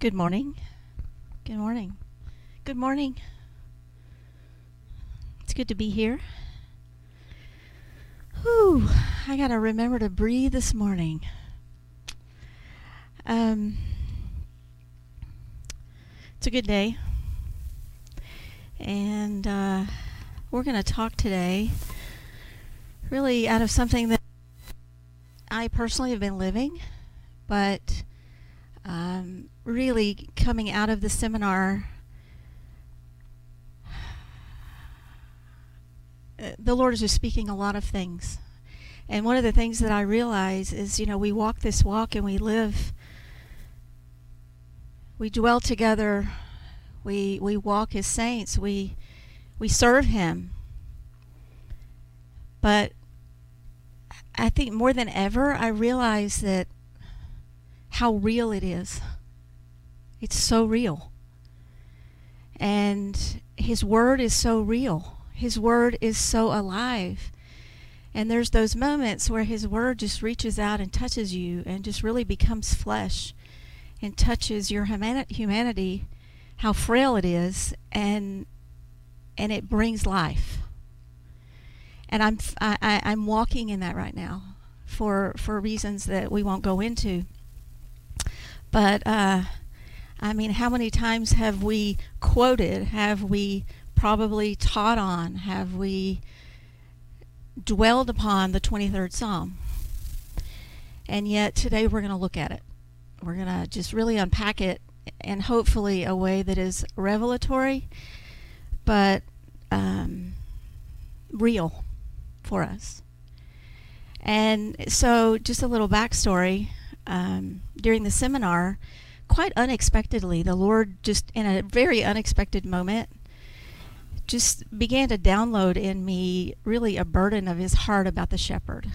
Good morning. Good morning. Good morning. It's good to be here. Whew, I got to remember to breathe this morning. Um, it's a good day. And uh, we're going to talk today really out of something that I personally have been living, but um, really coming out of the seminar, uh, the Lord is just speaking a lot of things. And one of the things that I realize is, you know, we walk this walk and we live, we dwell together, we we walk as saints, we we serve Him. But I think more than ever, I realize that how real it is. It's so real. And His Word is so real. His Word is so alive. And there's those moments where His Word just reaches out and touches you and just really becomes flesh and touches your humanity, how frail it is, and and it brings life. And I'm I, I'm walking in that right now for for reasons that we won't go into. But uh, I mean, how many times have we quoted? Have we probably taught on? Have we dwelled upon the 23rd Psalm? And yet today we're going to look at it. We're going to just really unpack it in hopefully a way that is revelatory, but um, real for us. And so, just a little backstory um, during the seminar, quite unexpectedly, the Lord just in a very unexpected moment just began to download in me really a burden of his heart about the shepherd.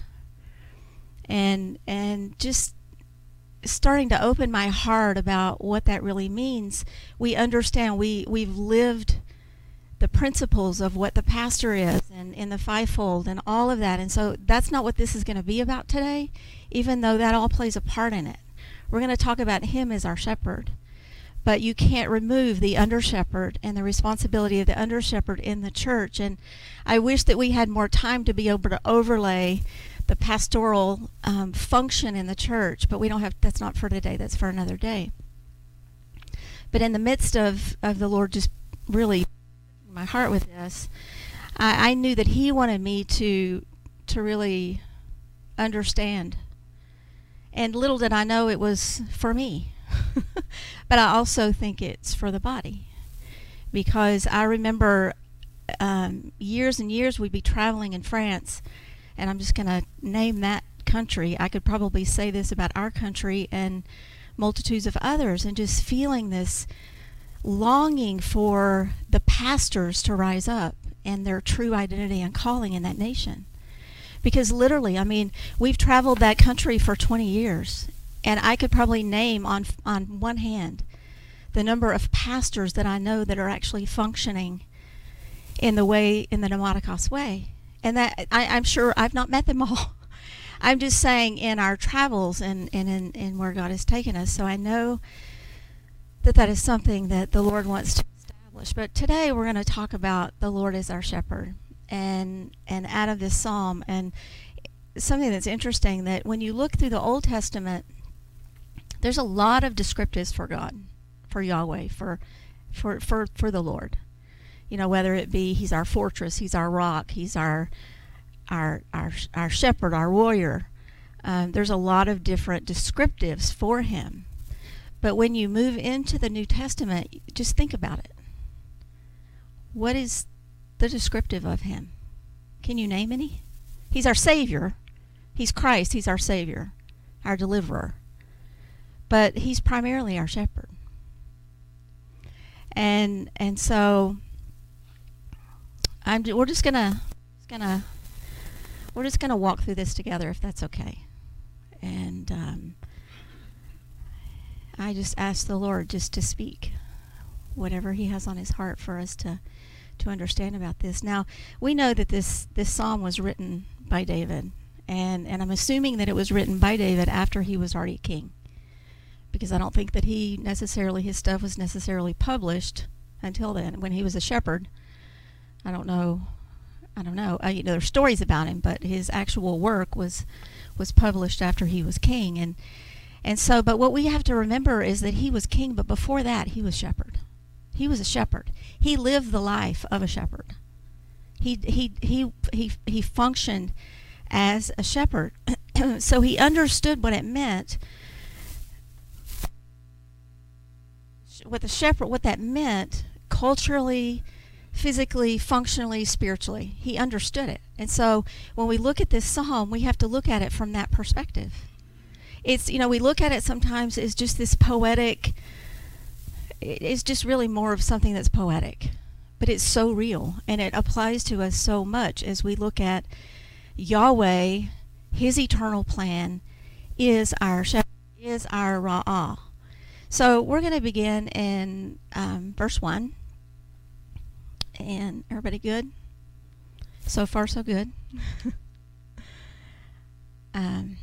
And and just starting to open my heart about what that really means. We understand we we've lived the principles of what the pastor is and in the fivefold and all of that. And so that's not what this is going to be about today, even though that all plays a part in it. We're going to talk about him as our shepherd. But you can't remove the under shepherd and the responsibility of the under shepherd in the church. And I wish that we had more time to be able to overlay the pastoral um, function in the church, but we don't have. That's not for today. That's for another day. But in the midst of of the Lord just really my heart with this, I, I knew that He wanted me to to really understand. And little did I know it was for me. but I also think it's for the body. Because I remember um, years and years we'd be traveling in France, and I'm just going to name that country. I could probably say this about our country and multitudes of others, and just feeling this longing for the pastors to rise up and their true identity and calling in that nation. Because literally, I mean, we've traveled that country for 20 years, and I could probably name on on one hand the number of pastors that I know that are actually functioning in the way in the pneumaticos way. And that I, I'm sure I've not met them all. I'm just saying in our travels and, and in, in where God has taken us. So I know that that is something that the Lord wants to establish. But today we're going to talk about the Lord is our shepherd and and out of this psalm and something that's interesting that when you look through the Old Testament there's a lot of descriptives for God, for Yahweh, for for for for the Lord. You know, whether it be he's our fortress, he's our rock, he's our our our our shepherd, our warrior. Um, there's a lot of different descriptives for him. But when you move into the New Testament, just think about it. What is the descriptive of him? Can you name any? He's our Savior. He's Christ. He's our Savior, our deliverer. But he's primarily our shepherd. And and so I'm we're just gonna gonna we're just gonna walk through this together if that's okay. And um, I just ask the Lord just to speak whatever He has on His heart for us to to understand about this. Now we know that this this psalm was written by David, and and I'm assuming that it was written by David after he was already king, because I don't think that he necessarily his stuff was necessarily published until then when he was a shepherd. I don't know. I don't know. Uh, you know, there's stories about him, but his actual work was was published after he was king, and and so. But what we have to remember is that he was king, but before that, he was shepherd. He was a shepherd. He lived the life of a shepherd. He he he he he functioned as a shepherd, so he understood what it meant. What the shepherd, what that meant culturally, physically, functionally, spiritually. He understood it. And so when we look at this psalm, we have to look at it from that perspective. It's, you know, we look at it sometimes as just this poetic, it's just really more of something that's poetic. But it's so real and it applies to us so much as we look at Yahweh, His eternal plan, is our is our Ra'ah. So we're going to begin in um, verse 1. And everybody good? So far, so good. um,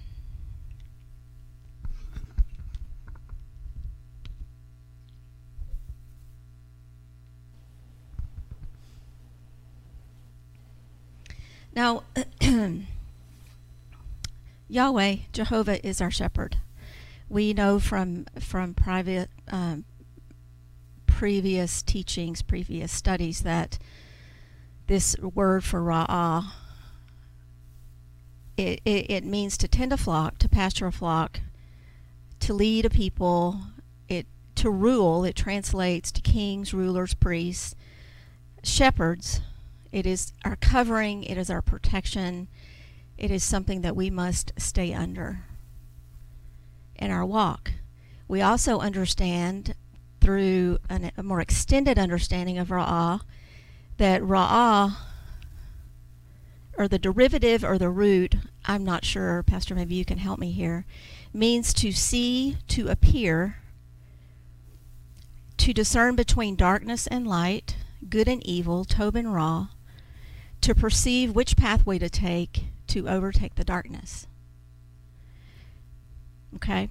now, Yahweh, Jehovah, is our shepherd. We know from from private um, previous teachings, previous studies, that this word for ra'ah, it, it, it means to tend a flock, to pasture a flock, to lead a people, it to rule, it translates to kings, rulers, priests, shepherds. It is our covering, it is our protection, it is something that we must stay under in our walk. We also understand through an, a more extended understanding of Ra'ah that Ra'ah, or the derivative or the root, I'm not sure, Pastor, maybe you can help me here, means to see, to appear, to discern between darkness and light, good and evil, Tob and Ra, to perceive which pathway to take to overtake the darkness. Okay?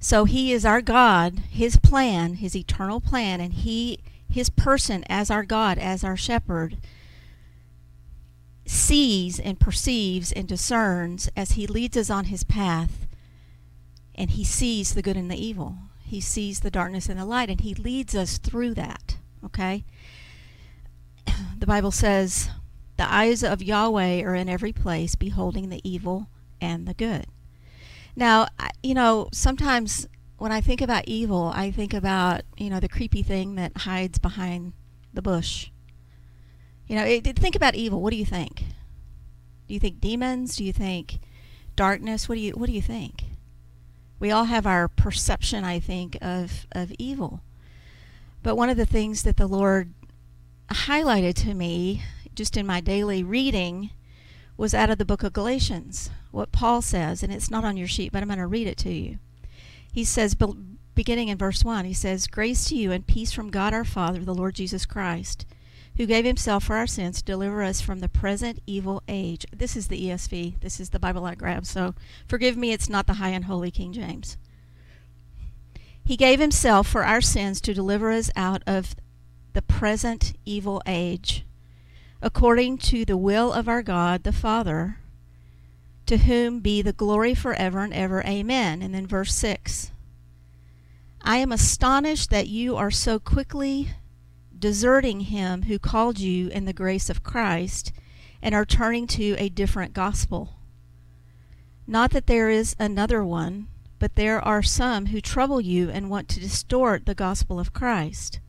So he is our God, his plan, his eternal plan, and he his person as our God, as our shepherd, sees and perceives and discerns as he leads us on his path, and he sees the good and the evil. He sees the darkness and the light, and he leads us through that. Okay? The Bible says, The eyes of Yahweh are in every place, beholding the evil and the good. Now, you know, sometimes when I think about evil, I think about, you know, the creepy thing that hides behind the bush. You know, it, think about evil. What do you think? Do you think demons? Do you think darkness? What do you what do you think? We all have our perception, I think, of of evil. But one of the things that the Lord highlighted to me just in my daily reading was out of the book of Galatians, what Paul says, and it's not on your sheet, but I'm going to read it to you. He says, beginning in verse 1, he says, Grace to you and peace from God our Father, the Lord Jesus Christ, who gave himself for our sins to deliver us from the present evil age. This is the ESV. This is the Bible I grabbed, so forgive me, it's not the high and holy King James. He gave himself for our sins to deliver us out of the present evil age according to the will of our God the Father, to whom be the glory forever and ever. Amen. And then verse 6 I am astonished that you are so quickly deserting him who called you in the grace of Christ and are turning to a different gospel. Not that there is another one, but there are some who trouble you and want to distort the gospel of Christ.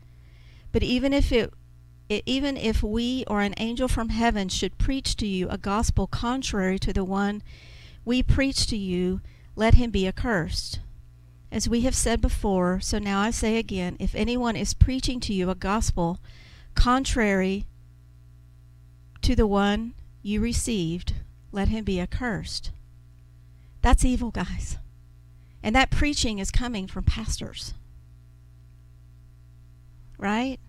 But even if it even if we or an angel from heaven should preach to you a gospel contrary to the one we preach to you, let him be accursed. As we have said before, so now I say again, if anyone is preaching to you a gospel contrary to the one you received, let him be accursed. That's evil, guys. And that preaching is coming from pastors. Right?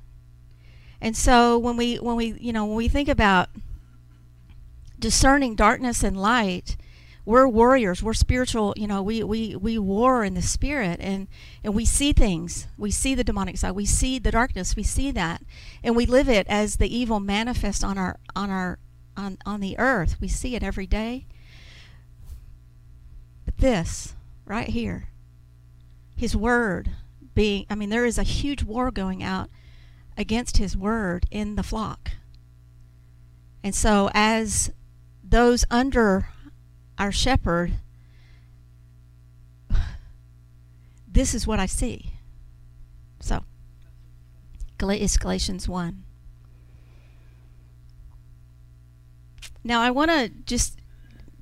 And so when we when we you know when we think about discerning darkness and light, we're warriors we're spiritual you know we we we war in the spirit and and we see things. We see the demonic side. We see the darkness. We see that. And we live it as the evil manifest on our on our on on the earth. We see it every day. But this right here his word being i mean there is a huge war going out against his word in the flock and so as those under our shepherd, this is what I see. So, it's Galatians 1. Now, I want to just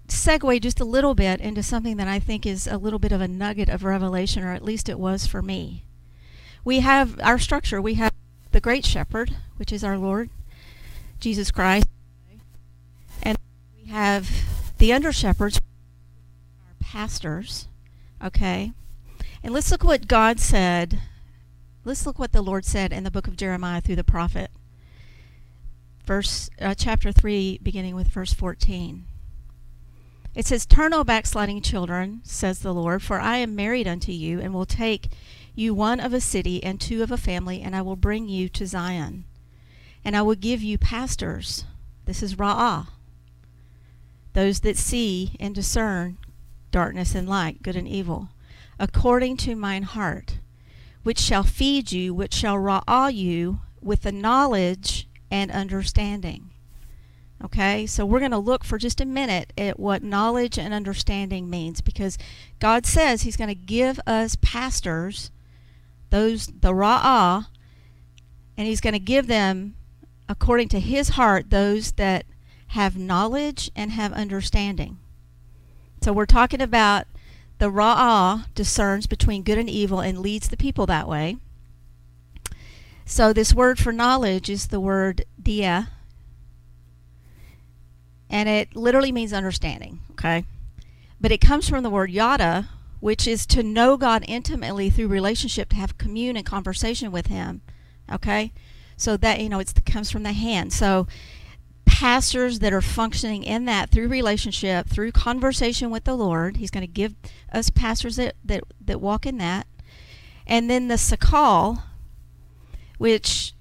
segue just a little bit into something that I think is a little bit of a nugget of revelation, or at least it was for me. We have our structure. We have the Great Shepherd, which is our Lord Jesus Christ, and we have the under shepherds our pastors, okay? And let's look what God said. Let's look what the Lord said in the book of Jeremiah through the prophet. Verse uh, chapter 3 beginning with verse 14. It says, Turn, O backsliding children, says the Lord, for I am married unto you, and will take you one of a city and two of a family, and I will bring you to Zion. And I will give you pastors. This is Ra'ah those that see and discern darkness and light, good and evil, according to mine heart, which shall feed you, which shall ra'ah you with the knowledge and understanding. Okay, so we're going to look for just a minute at what knowledge and understanding means because God says He's going to give us pastors, those, the ra'ah, and He's going to give them, according to His heart, those that have knowledge and have understanding. So we're talking about the Ra'ah discerns between good and evil and leads the people that way. So this word for knowledge is the word dia, and it literally means understanding, okay? But it comes from the word yada, which is to know God intimately through relationship, to have commune and conversation with Him, okay? So that, you know, it comes from the hand. So pastors that are functioning in that through relationship, through conversation with the Lord. He's going to give us pastors that, that, that walk in that. And then the sakal, which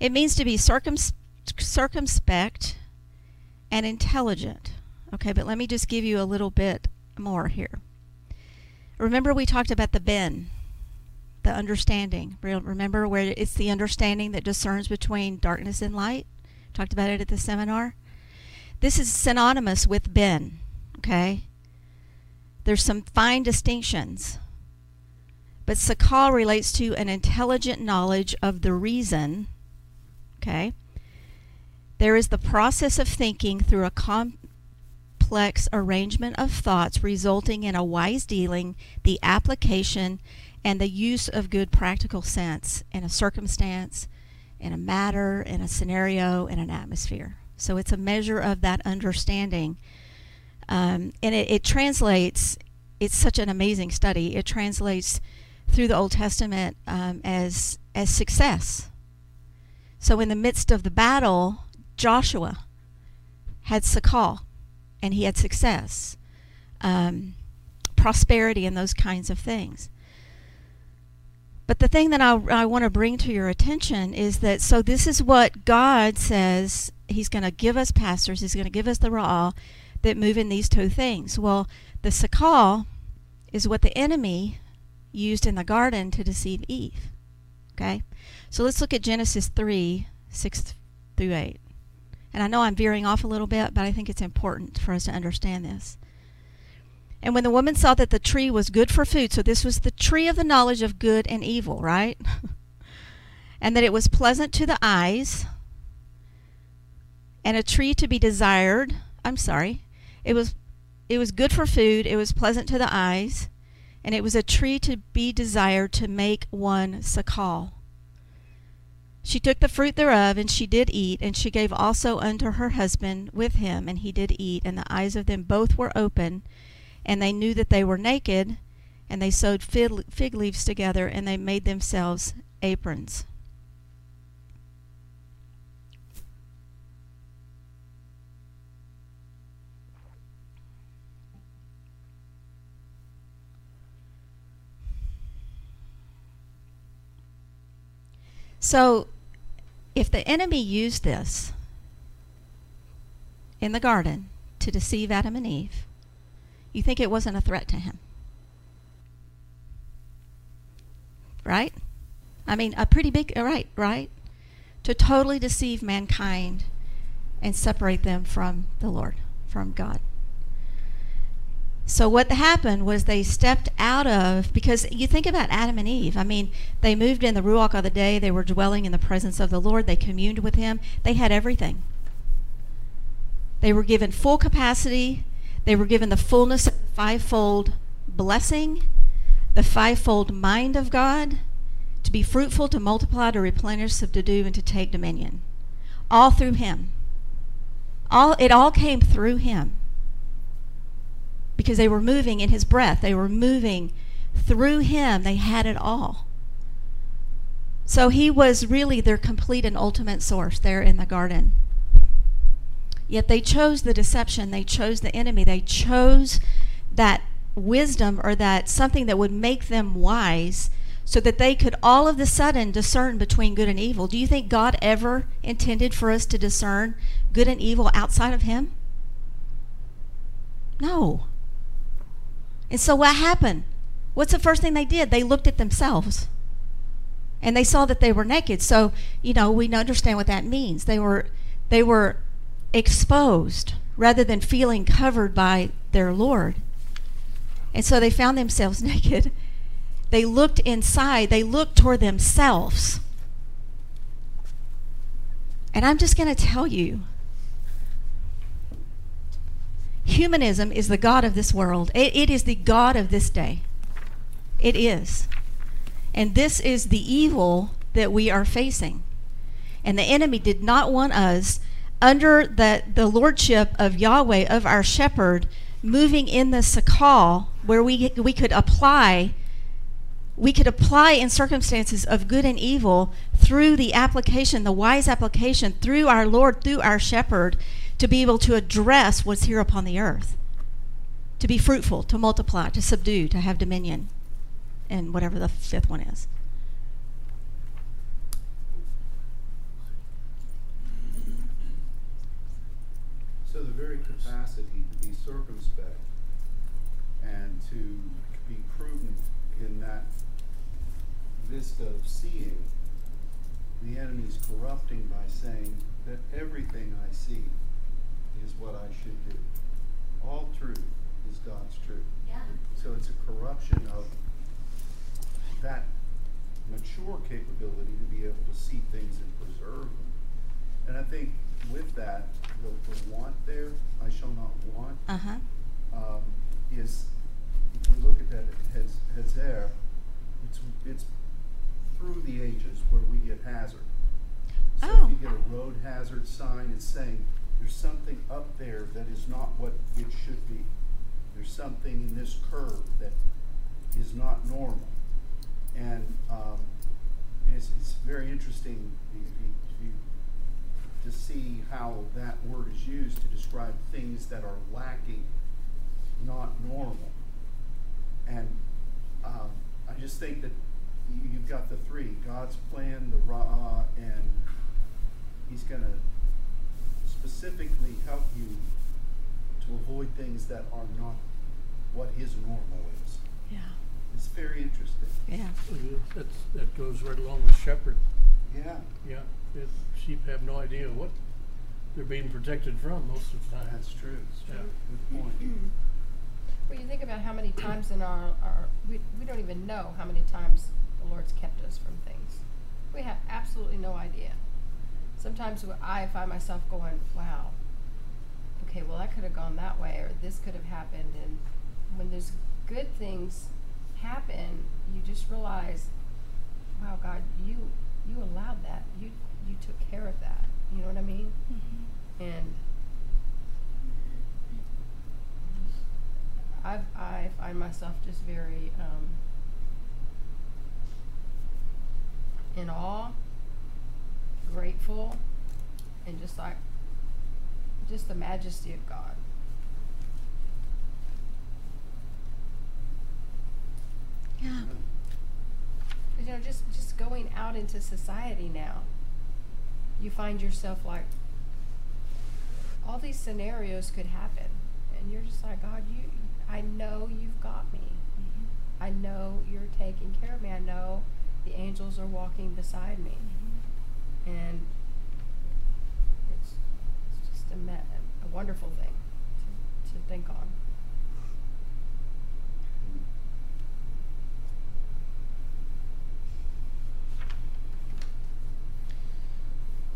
it means to be circums- circumspect and intelligent. Okay, but let me just give you a little bit more here. Remember we talked about the ben the understanding. Remember where it's the understanding that discerns between darkness and light? Talked about it at the seminar. This is synonymous with Ben, okay? There's some fine distinctions. But Sakal relates to an intelligent knowledge of the reason, okay? There is the process of thinking through a complex arrangement of thoughts resulting in a wise dealing, the application, and the use of good practical sense in a circumstance, in a matter, in a scenario, in an atmosphere. So it's a measure of that understanding. Um, and it, it translates, it's such an amazing study, it translates through the Old Testament um, as, as success. So in the midst of the battle, Joshua had sakal, and he had success, um, prosperity, and those kinds of things. But the thing that I, I want to bring to your attention is that so this is what God says He's going to give us pastors, He's going to give us the Ra'ah that move in these two things. Well, the Sakal is what the enemy used in the garden to deceive Eve. Okay? So let's look at Genesis 3 6 through 8. And I know I'm veering off a little bit, but I think it's important for us to understand this. And when the woman saw that the tree was good for food, so this was the tree of the knowledge of good and evil, right? and that it was pleasant to the eyes, and a tree to be desired. I'm sorry. It was it was good for food, it was pleasant to the eyes, and it was a tree to be desired to make one sakal. She took the fruit thereof, and she did eat, and she gave also unto her husband with him, and he did eat. And the eyes of them both were open, and they knew that they were naked, and they sewed fig leaves together, and they made themselves aprons. So if the enemy used this in the garden to deceive Adam and Eve, you think it wasn't a threat to him? Right? I mean, a pretty big, uh, right, right? To totally deceive mankind and separate them from the Lord, from God. So what happened was they stepped out of because you think about Adam and Eve. I mean, they moved in the ruach of the day. They were dwelling in the presence of the Lord. They communed with Him. They had everything. They were given full capacity. They were given the fullness of the fivefold blessing, the fivefold mind of God, to be fruitful, to multiply, to replenish, subdue, and to take dominion. All through Him. All it all came through Him because they were moving in his breath. They were moving through him. They had it all. So he was really their complete and ultimate source there in the garden. Yet they chose the deception, they chose the enemy, they chose that wisdom or that something that would make them wise so that they could all of a sudden discern between good and evil. Do you think God ever intended for us to discern good and evil outside of him? No. And so what happened? What's the first thing they did? They looked at themselves. And they saw that they were naked. So, you know, we understand what that means. They were they were exposed rather than feeling covered by their Lord. And so they found themselves naked. They looked inside, they looked toward themselves. And I'm just going to tell you Humanism is the God of this world. It, it is the God of this day. It is. And this is the evil that we are facing. And the enemy did not want us under the, the lordship of Yahweh, of our shepherd, moving in the sakal where we, we could apply we could apply in circumstances of good and evil through the application, the wise application, through our Lord, through our shepherd, to be able to address what's here upon the earth, to be fruitful, to multiply, to subdue, to have dominion, and whatever the fifth one is. So the very capacity to be circumspect and to be prudent in that vista of seeing, the enemy's corrupting by saying that everything I see is what I should do. All truth is God's truth. Yeah. So it's a corruption of that mature capability to be able to see things and preserve them. And I think with that, the, the want there, I shall not want, Uh huh. um, is, if you look at that, heads, heads there, it's, it's through the ages where we get hazard. So Oh. if you get a road hazard sign, it's saying there's something up there that is not what it should be. There's something in this curve that is not normal. And um, it's, it's very interesting to see how that word is used to describe things that are lacking, not normal. And um, I just think that you, you've got the three God's plan, the Ra, and He's going to specifically help you to avoid things that are not what His normal is. Yeah. It's very interesting. Yeah. That's, that goes right along with shepherd. Yeah, Yeah, it, sheep have no idea what they're being protected from most of the time. that's true. Yeah. Good point. Well, you think about how many times in our, our we, we don't even know how many times the Lord's kept us from things. We have absolutely no idea. Sometimes I find myself going, wow, okay, well, that could have gone that way, or this could have happened. And when there's good things happen, you just realize, wow, God, you you allowed that. You you took care of that. You know what I mean? And I've, I find myself just very um, in awe, grateful, and just like just the majesty of God. Yeah. You know, just just going out into society now, you find yourself like all these scenarios could happen, and you're just like, God, you, I know you've got me. Mm-hmm. I know you're taking care of me. I know the angels are walking beside me, and it's, it's just a, me- a wonderful thing to, to think on.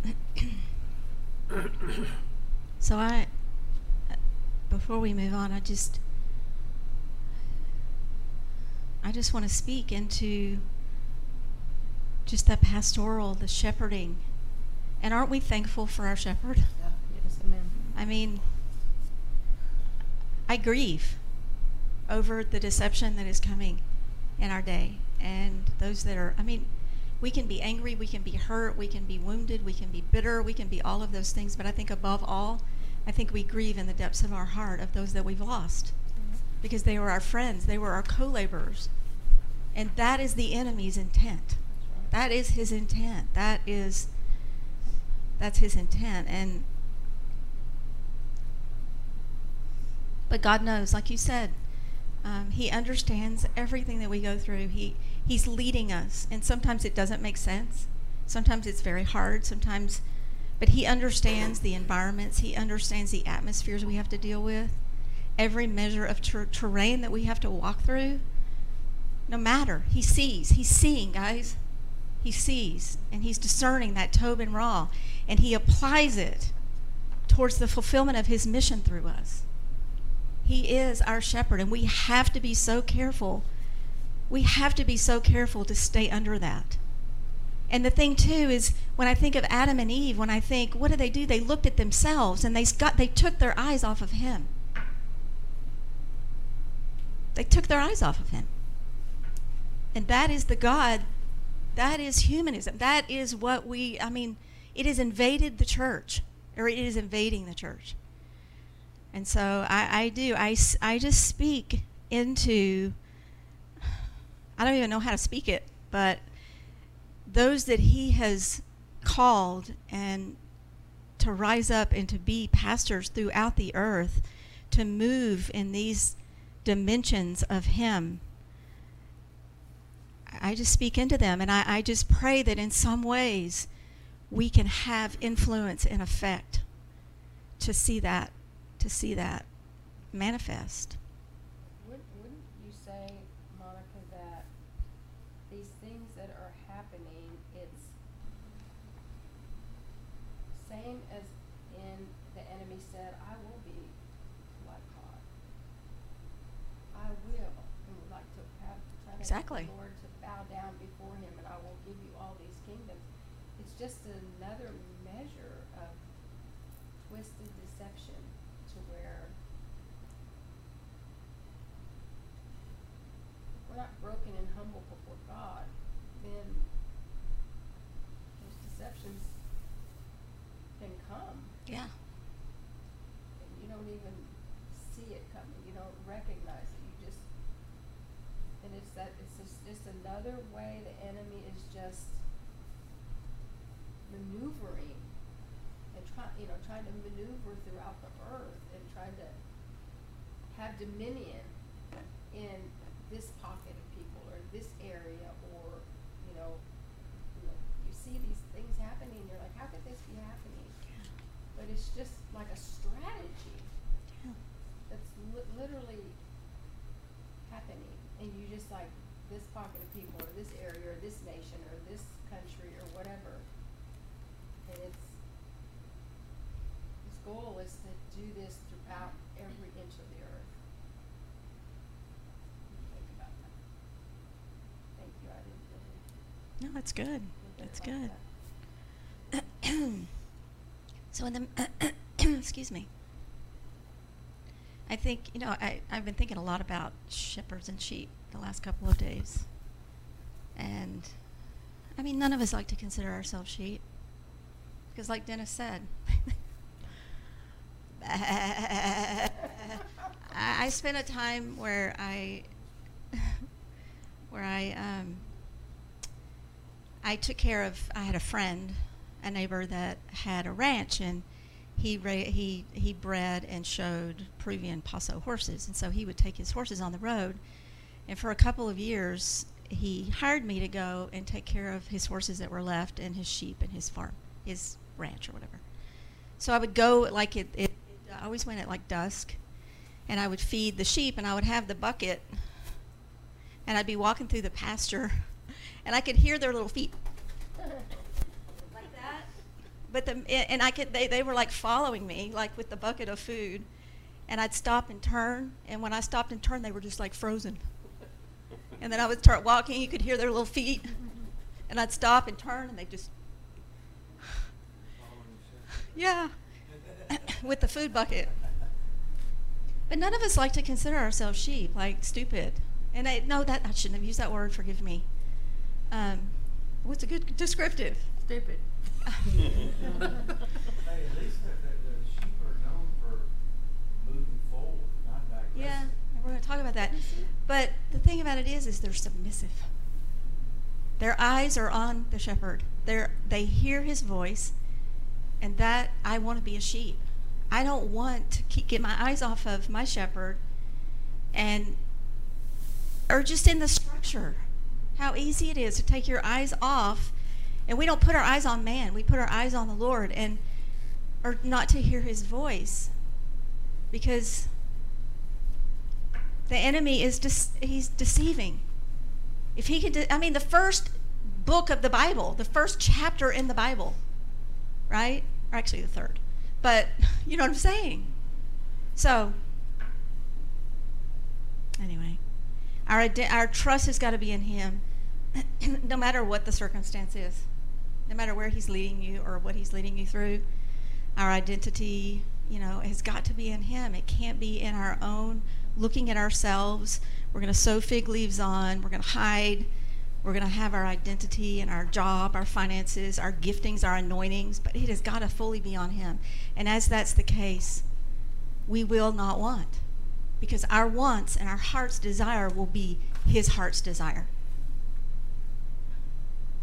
So I, before we move on, I just, I just want to speak into just that pastoral, the shepherding. And aren't we thankful for our shepherd? Yes, amen. I mean, I grieve over the deception that is coming in our day and those that are, I mean, we can be angry, we can be hurt, we can be wounded, we can be bitter, we can be all of those things, but I think above all, I think we grieve in the depths of our heart of those that we've lost because they were our friends, they were our co laborers. And that is the enemy's intent. That is his intent. That is that's his intent and but God knows, like you said, um, He understands everything that we go through. He He's leading us, and sometimes it doesn't make sense. Sometimes it's very hard. Sometimes, but He understands the environments. He understands the atmospheres we have to deal with. Every measure of ter- terrain that we have to walk through. No matter, He sees. He's seeing, guys. He sees, and He's discerning that Tob and Ra, and He applies it towards the fulfillment of His mission through us. He is our shepherd, and we have to be so careful. We have to be so careful to stay under that. And the thing too is when I think of Adam and Eve, when I think, what did they do? They looked at themselves and they got they took their eyes off of him. They took their eyes off of him. And that is the God, that is humanism. That is what we I mean, it has invaded the church, or it is invading the church. And so I, I do. I, I just speak into, I don't even know how to speak it, but those that he has called and to rise up and to be pastors throughout the earth, to move in these dimensions of him. I just speak into them and I, I just pray that in some ways we can have influence and effect to see that to see that manifest. Wouldn't, wouldn't you say, Monica, that these things that are happening, it's same as in the enemy said, I will be like God. I will, and would like to have, to Exactly. the Lord to bow down before him, and I will give you all these kingdoms. It's just another measure of twisted deception to where we're not broken and humble before God, then those deceptions can come. Yeah. And you don't even see it coming. You don't recognize it. You just, and it's that, it's just, just another way the enemy is just maneuvering and trying you know, trying to maneuver throughout the earth and trying to have dominion in this pocket of people or this area or, you know, you know, you see these things happening, you're like, how could this be happening? But it's just like a strategy Yeah. that's li- literally happening, and you just like this pocket of people, or this area, or this nation, or this country, or whatever. And it's his goal is to do this throughout every inch of the earth. Think about that. Thank you. I didn't really No, that's good. That's good. that. so in the excuse me. I think you know I I've been thinking a lot about shepherds and sheep the last couple of days, and I mean none of us like to consider ourselves sheep because, like Dennis said. I, spent a time where I where I um, I took care of. I had a friend, a neighbor that had a ranch, and he he he bred and showed Peruvian Paso horses, and so he would take his horses on the road. And for a couple of years, he hired me to go and take care of his horses that were left and his sheep and his farm, his ranch or whatever. So I would go like it. it I always went at like dusk, and I would feed the sheep, and I would have the bucket, and I'd be walking through the pasture, and I could hear their little feet like that. But the and I could they they were like following me like with the bucket of food, and I'd stop and turn, and when I stopped and turned, they were just like frozen. And then I would start walking, you could hear their little feet, and I'd stop and turn, and they just yeah, with the food bucket. But none of us like to consider ourselves sheep, like stupid. And I no, that I shouldn't have used that word. Forgive me. Um, what's a good descriptive? Stupid. Hey, at least the, the, the sheep are known for moving forward, not backwards. Yeah, we're going to talk about that. But the thing about it is, is they're submissive. Their eyes are on the shepherd. They're, they hear his voice, and that I want to be a sheep. I don't want to keep, get my eyes off of my shepherd, and or just in the structure. How easy it is to take your eyes off, and we don't put our eyes on man. We put our eyes on the Lord, and or not to hear His voice, because the enemy is just he's deceiving if he could de- i mean the first book of the bible the first chapter in the bible right or actually the third. But you know what i'm saying? So anyway our our trust has got to be in him no matter what the circumstance is no matter where he's leading you or what he's leading you through. Our identity you know has got to be in him. It can't be in our own. Looking at ourselves we're going to sew fig leaves on we're going to hide we're going to have our identity and our job our finances our giftings our anointings but it has got to fully be on him. And as that's the case we will not want because our wants and our heart's desire will be his heart's desire.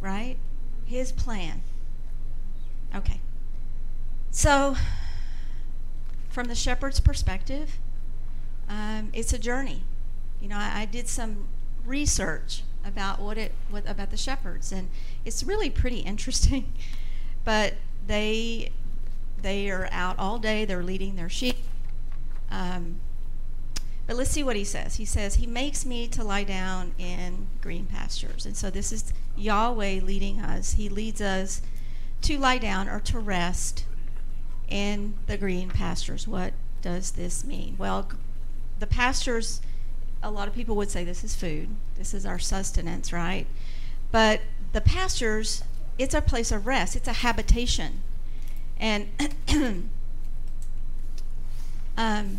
Right? His plan. Okay. So from the shepherd's perspective um, it's a journey. You know, I, I, did some research about what it what about the shepherds, and it's really pretty interesting. but they they are out all day. They're leading their sheep. Um, but let's see what he says. He says, He makes me to lie down in green pastures. And so this is Yahweh leading us. He leads us to lie down or to rest in the green pastures. What does this mean? Well, the pastures, a lot of people would say this is food. This is our sustenance, right? But the pastures, it's a place of rest. It's a habitation. And um,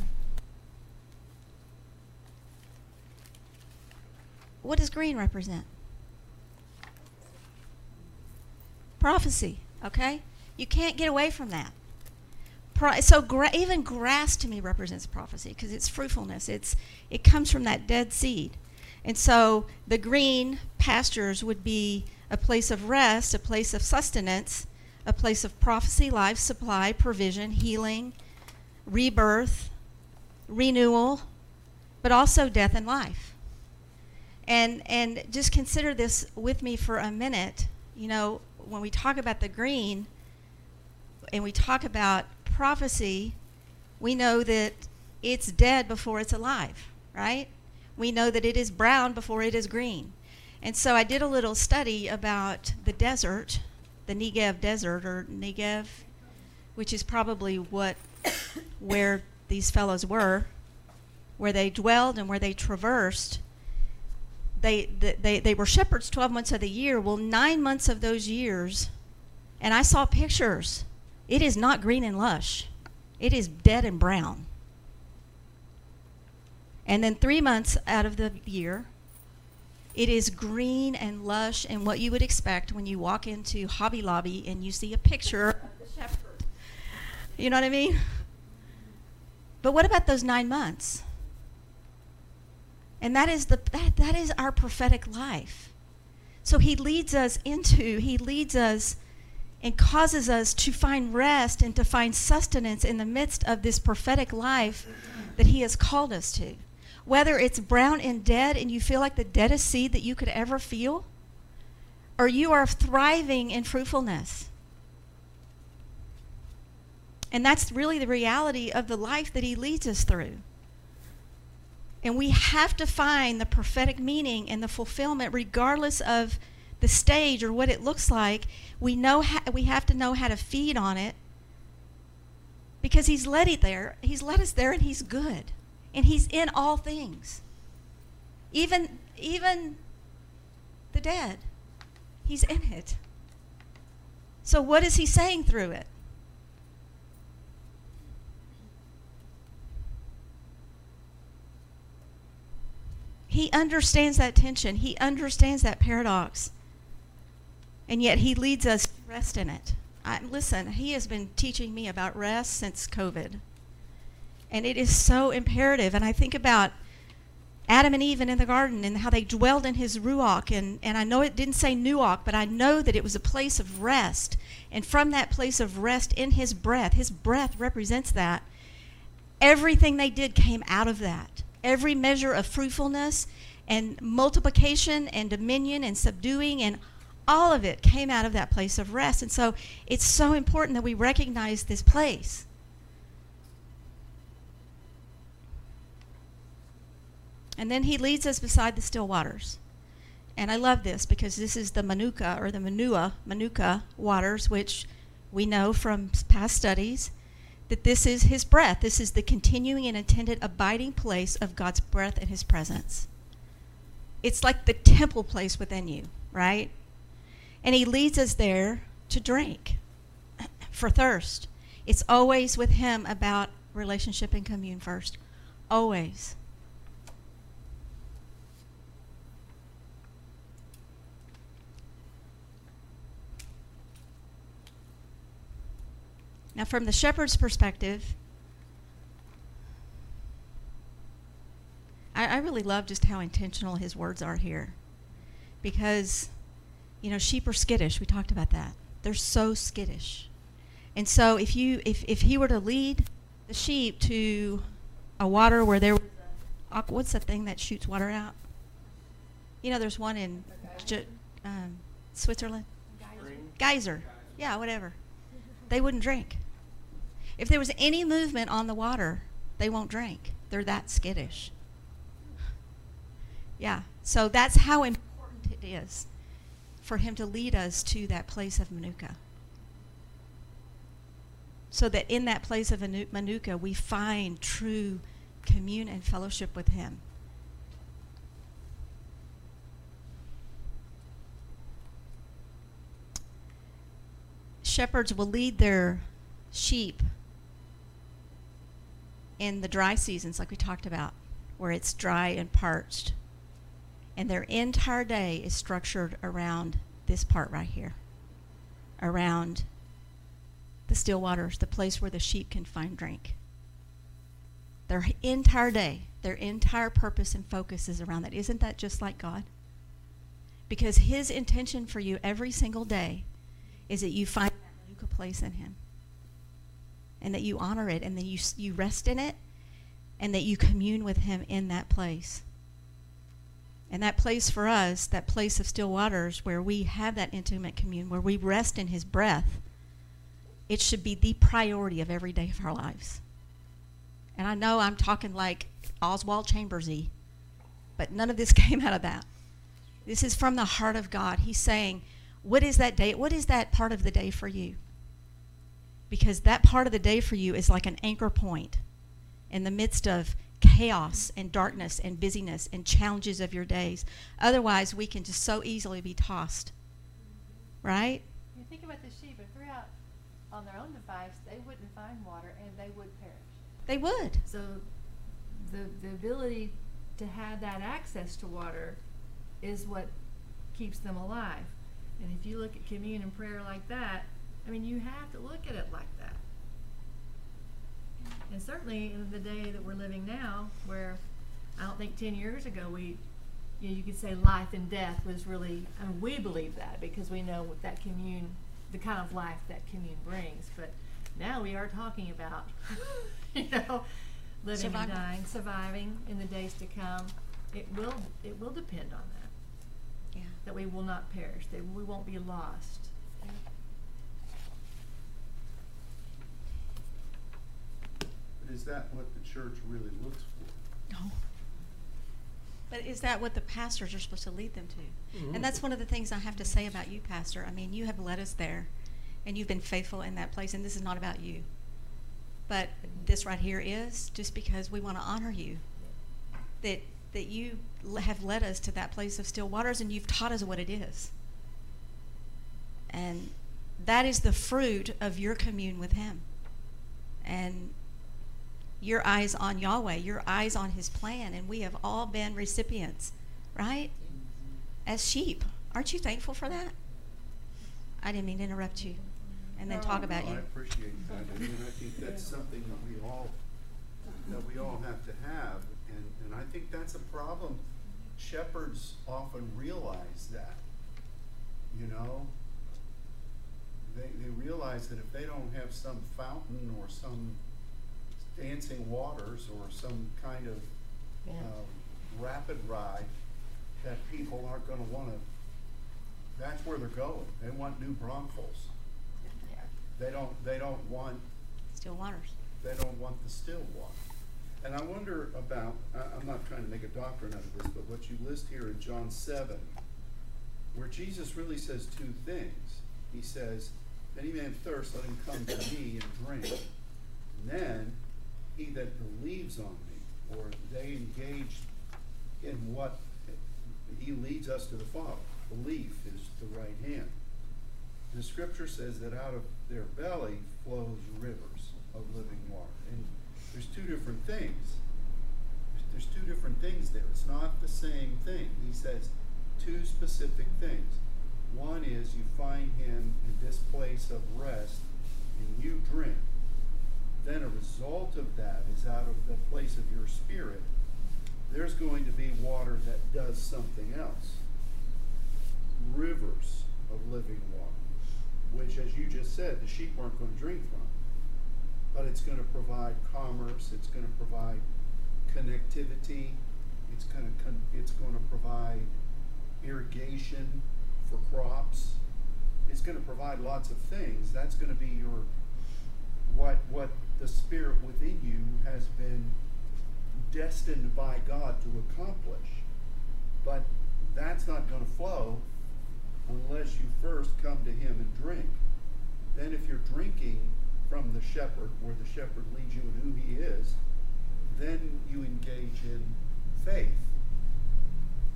what does green represent? Prophecy, okay? You can't get away from that so gra- even grass to me represents prophecy because it's fruitfulness. It's it comes from that dead seed, and so the green pastures would be a place of rest, a place of sustenance, a place of prophecy, life supply, provision, healing, rebirth, renewal, but also death and life. And and just consider this with me for a minute. You know, when we talk about the green and we talk about prophecy, we know that it's dead before it's alive, right? We know that it is brown before it is green. And so I did a little study about the desert, the Negev desert or Negev, which is probably what where these fellows were, where they dwelled and where they traversed. They, they, they were shepherds 12 months of the year. Well, nine months of those years, and I saw pictures it is not green and lush. It is dead and brown. And then three months out of the year, it is green and lush and what you would expect when you walk into Hobby Lobby and you see a picture of the shepherd. You know what I mean? But what about those nine months? And that is the that, that is our prophetic life. So he leads us into, he leads us and causes us to find rest and to find sustenance in the midst of this prophetic life that he has called us to. Whether it's brown and dead and you feel like the deadest seed that you could ever feel, or you are thriving in fruitfulness. And that's really the reality of the life that he leads us through. And we have to find the prophetic meaning and the fulfillment regardless of the stage or what it looks like. We know we have to know how to feed on it because he's led it there. He's led us there and he's good. And he's in all things. Even even the dead. He's in it. So what is he saying through it? He understands that tension. He understands that paradox. And yet he leads us to rest in it. I, listen, he has been teaching me about rest since COVID. And it is so imperative. And I think about Adam and Eve in the garden and how they dwelled in his ruach. And, and I know it didn't say nuach, but I know that it was a place of rest. And from that place of rest in his breath, his breath represents that. Everything they did came out of that every measure of fruitfulness and multiplication and dominion and subduing and all of it came out of that place of rest. And so it's so important that we recognize this place. And then he leads us beside the still waters. And I love this because this is the Manuka or the Manua, Manuka waters, which we know from past studies that this is his breath. This is the continuing and intended abiding place of God's breath and his presence. It's like the temple place within you, right? And he leads us there to drink for thirst. It's always with him about relationship and commune first. Always. Now, from the shepherd's perspective, I, I, really love just how intentional his words are here. Because, you know, sheep are skittish. We talked about that. They're so skittish. And so if you if, if he were to lead the sheep to a water where there was a, what's the thing that shoots water out? You know, there's one in um, Switzerland. Geyser. Geyser. Yeah, whatever they wouldn't drink. If there was any movement on the water, they won't drink. They're that skittish. Yeah. So that's how important it is for him to lead us to that place of Manuka. So that in that place of Manuka, we find true commune and fellowship with him. shepherds will lead their sheep in the dry seasons, like we talked about, where it's dry and parched. And their entire day is structured around this part right here, around the still waters, the place where the sheep can find drink. Their entire day, their entire purpose and focus is around that. Isn't that just like God? Because His intention for you every single day is that you find a place in Him. And that you honor it and that you, you rest in it and that you commune with Him in that place. And that place for us, that place of still waters where we have that intimate commune, where we rest in His breath, it should be the priority of every day of our lives. And I know I'm talking like Oswald Chambersy, but none of this came out of that. This is from the heart of God. He's saying, what is that day? What is that part of the day for you? because that part of the day for you is like an anchor point in the midst of chaos and darkness and busyness and challenges of your days. Otherwise, we can just so easily be tossed. Right? You think about the sheep, if they're out on their own device, they wouldn't find water and they would perish. They would. So the the ability to have that access to water is what keeps them alive. And if you look at communion and prayer like that, I mean, you have to look at it like that. And certainly in the day that we're living now, where I don't think 10 years ago we you know, you could say life and death was really, I mean, we believe that because we know what that commune, the kind of life that commune brings. But now we are talking about, you know, living and dying, surviving in the days to come. It will, it will depend on that, Yeah. that we will not perish, that we won't be lost. But is that what the church really looks for? No. But is that what the pastors are supposed to lead them to? Mhm. And that's one of the things I have to say about you, Pastor. I mean, you have led us there, and you've been faithful in that place, and this is not about you. But this right here is just because we want to honor you. That that you have led us to that place of still waters, and you've taught us what it is. And that is the fruit of your commune with Him. And your eyes on Yahweh, your eyes on His plan, and we have all been recipients, right? As sheep. Aren't you thankful for that? I didn't mean to interrupt you and then talk about No, you. I appreciate that, and and I think that's something that we all, that we all have to have, and, and I think that's a problem. Shepherds often realize that, you know? They, they realize that if they don't have some fountain or some dancing waters or some kind of, Yeah. um, rapid ride, that people aren't gonna wanna, that's where they're going. They want new Broncos. Yeah. They don't, they don't want, Still waters. they don't want the still water. And I wonder about, I, I'm not trying to make a doctrine out of this, but what you list here in John seven, where Jesus really says two things. He says, any man thirst, let him come to me and drink. And then, he that believes on me, or they engage in what he leads us to the Father. Belief is the right hand. The scripture says that out of their belly flows rivers of living water. And there's two different things. There's two different things there. It's not the same thing. He says two specific things. One is you find him in this place of rest and you drink. Then a result of that is out of the place of your spirit, there's going to be water that does something else rivers of living water, which, as you just said, the sheep aren't going to drink from. But it's going to provide commerce. It's going to provide connectivity. It's going to con- it's going to provide irrigation for crops. It's going to provide lots of things. That's going to be your what what the spirit within you has been destined by God to accomplish. But that's not going to flow unless you first come to Him and drink. Then, if you're drinking from the shepherd, where the shepherd leads you and who He is, then you engage in faith.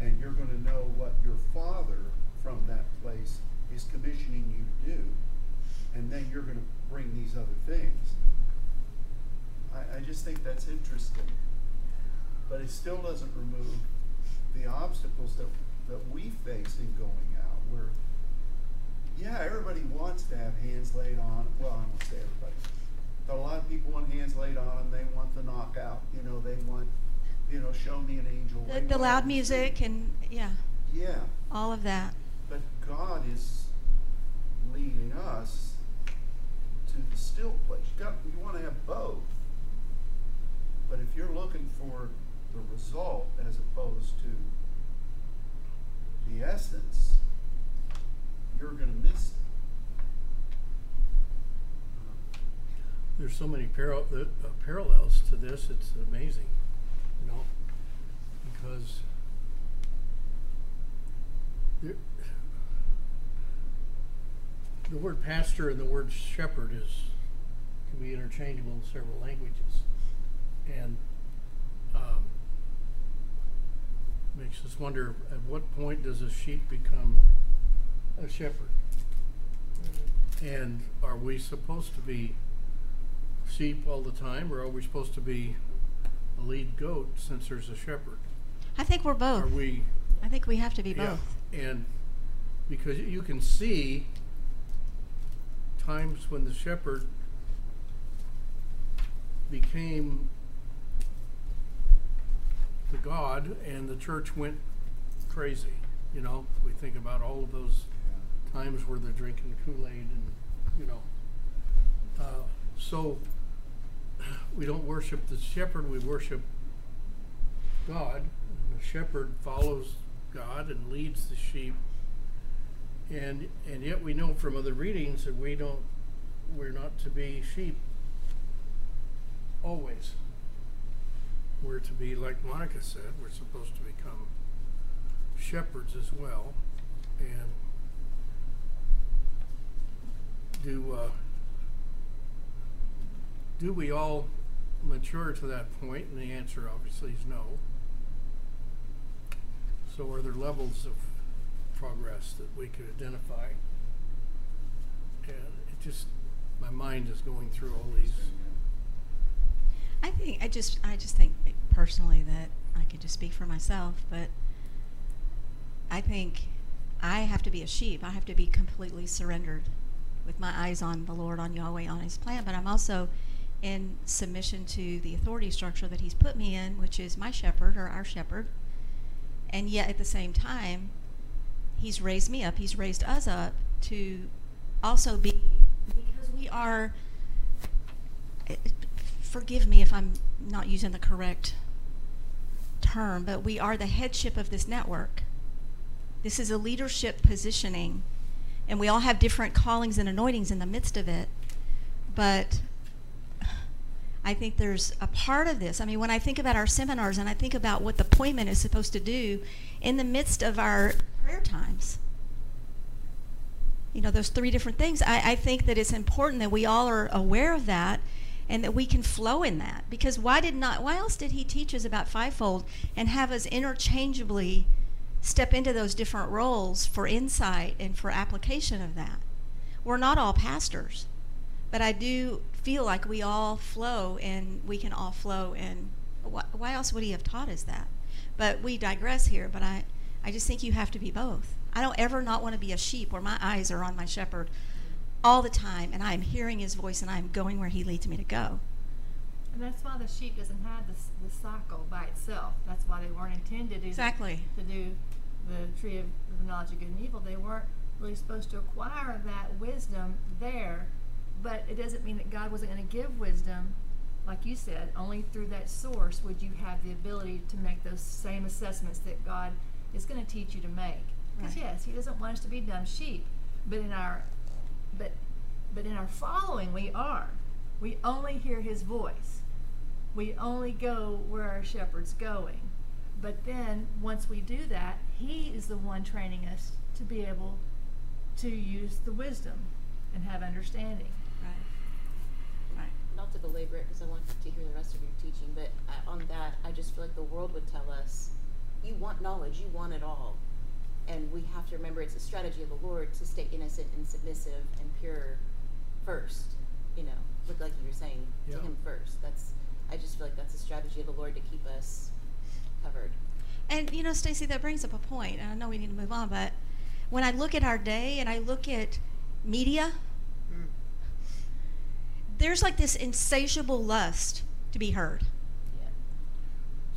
And you're going to know what your Father from that place is commissioning you to do. And then you're going to bring these other things. I, I just think that's interesting. But it still doesn't remove the obstacles that, that we face in going out. Where, yeah, everybody wants to have hands laid on. Well, I won't say everybody, but a lot of people want hands laid on them. They want the knockout. You know, they want, you know, show me an angel. The, the loud music and yeah, Yeah, all of that. but God is leading us to the still place. You, got, you want to have both. But if you're looking for the result as opposed to the essence, you're going to miss it. There's so many the, uh, parallels to this. It's amazing, you know, because the word pastor and the word shepherd is can be interchangeable in several languages, and um, makes us wonder at what point does a sheep become a shepherd, and are we supposed to be sheep all the time, or are we supposed to be a lead goat since there's a shepherd? I think we're both. Are we? I think we have to be yeah, both. And because you can see times when the shepherd became the God and the church went crazy, you know? We think about all of those times where they're drinking Kool-Aid and, you know. Uh, so, we don't worship the shepherd, we worship God. And the shepherd follows God and leads the sheep. And, and yet we know from other readings that we don't, we're not to be sheep always. We're to be, like Monica said, we're supposed to become shepherds as well. And do, uh, do we all mature to that point? And the answer obviously is no. So are there levels of progress that we could identify? And it just, my mind is going through all these. I think I just I just think personally that I could just speak for myself, but I think I have to be a sheep. I have to be completely surrendered with my eyes on the Lord, on Yahweh, on His plan. But I'm also in submission to the authority structure that He's put me in, which is my shepherd or our shepherd. And yet at the same time, He's raised me up. He's raised us up to also be because we are forgive me if I'm not using the correct term, but we are the headship of this network. This is a leadership positioning, and we all have different callings and anointings in the midst of it. But I think there's a part of this. I mean, when I think about our seminars and I think about what the appointment is supposed to do in the midst of our prayer times, you know, those three different things, I, I think that it's important that we all are aware of that and that we can flow in that. Because why did not why else did he teach us about fivefold and have us interchangeably step into those different roles for insight and for application of that? We're not all pastors but i do feel like we all flow and we can all flow and why, why else would he have taught us that? But we digress here but i i just think you have to be both. I don't ever not want to be a sheep where my eyes are on my shepherd all the time, and I am hearing his voice and I am going where he leads me to go. And that's why the sheep doesn't have the, the sockle by itself. That's why they weren't intended to, exactly. to do the tree of the knowledge of good and evil. They weren't really supposed to acquire that wisdom there, but it doesn't mean that God wasn't going to give wisdom. Like you said, only through that source would you have the ability to make those same assessments that God is going to teach you to make. Because Right. yes, He doesn't want us to be dumb sheep, but in our but but in our following we are we only hear his voice we only go where our shepherd's going but then once we do that he is the one training us to be able to use the wisdom and have understanding Right. Right. not to belabor it because I want to hear the rest of your teaching, but uh, on that, I just feel like the world would tell us, you want knowledge, you want it all. And we have to remember it's a strategy of the Lord to stay innocent and submissive and pure first. You know, look like you were saying Yeah. to Him first. That's, I just feel like that's a strategy of the Lord to keep us covered. And you know, Stacy, that brings up a point, and I know we need to move on, but when I look at our day and I look at media, hmm. there's like this insatiable lust to be heard. Yeah.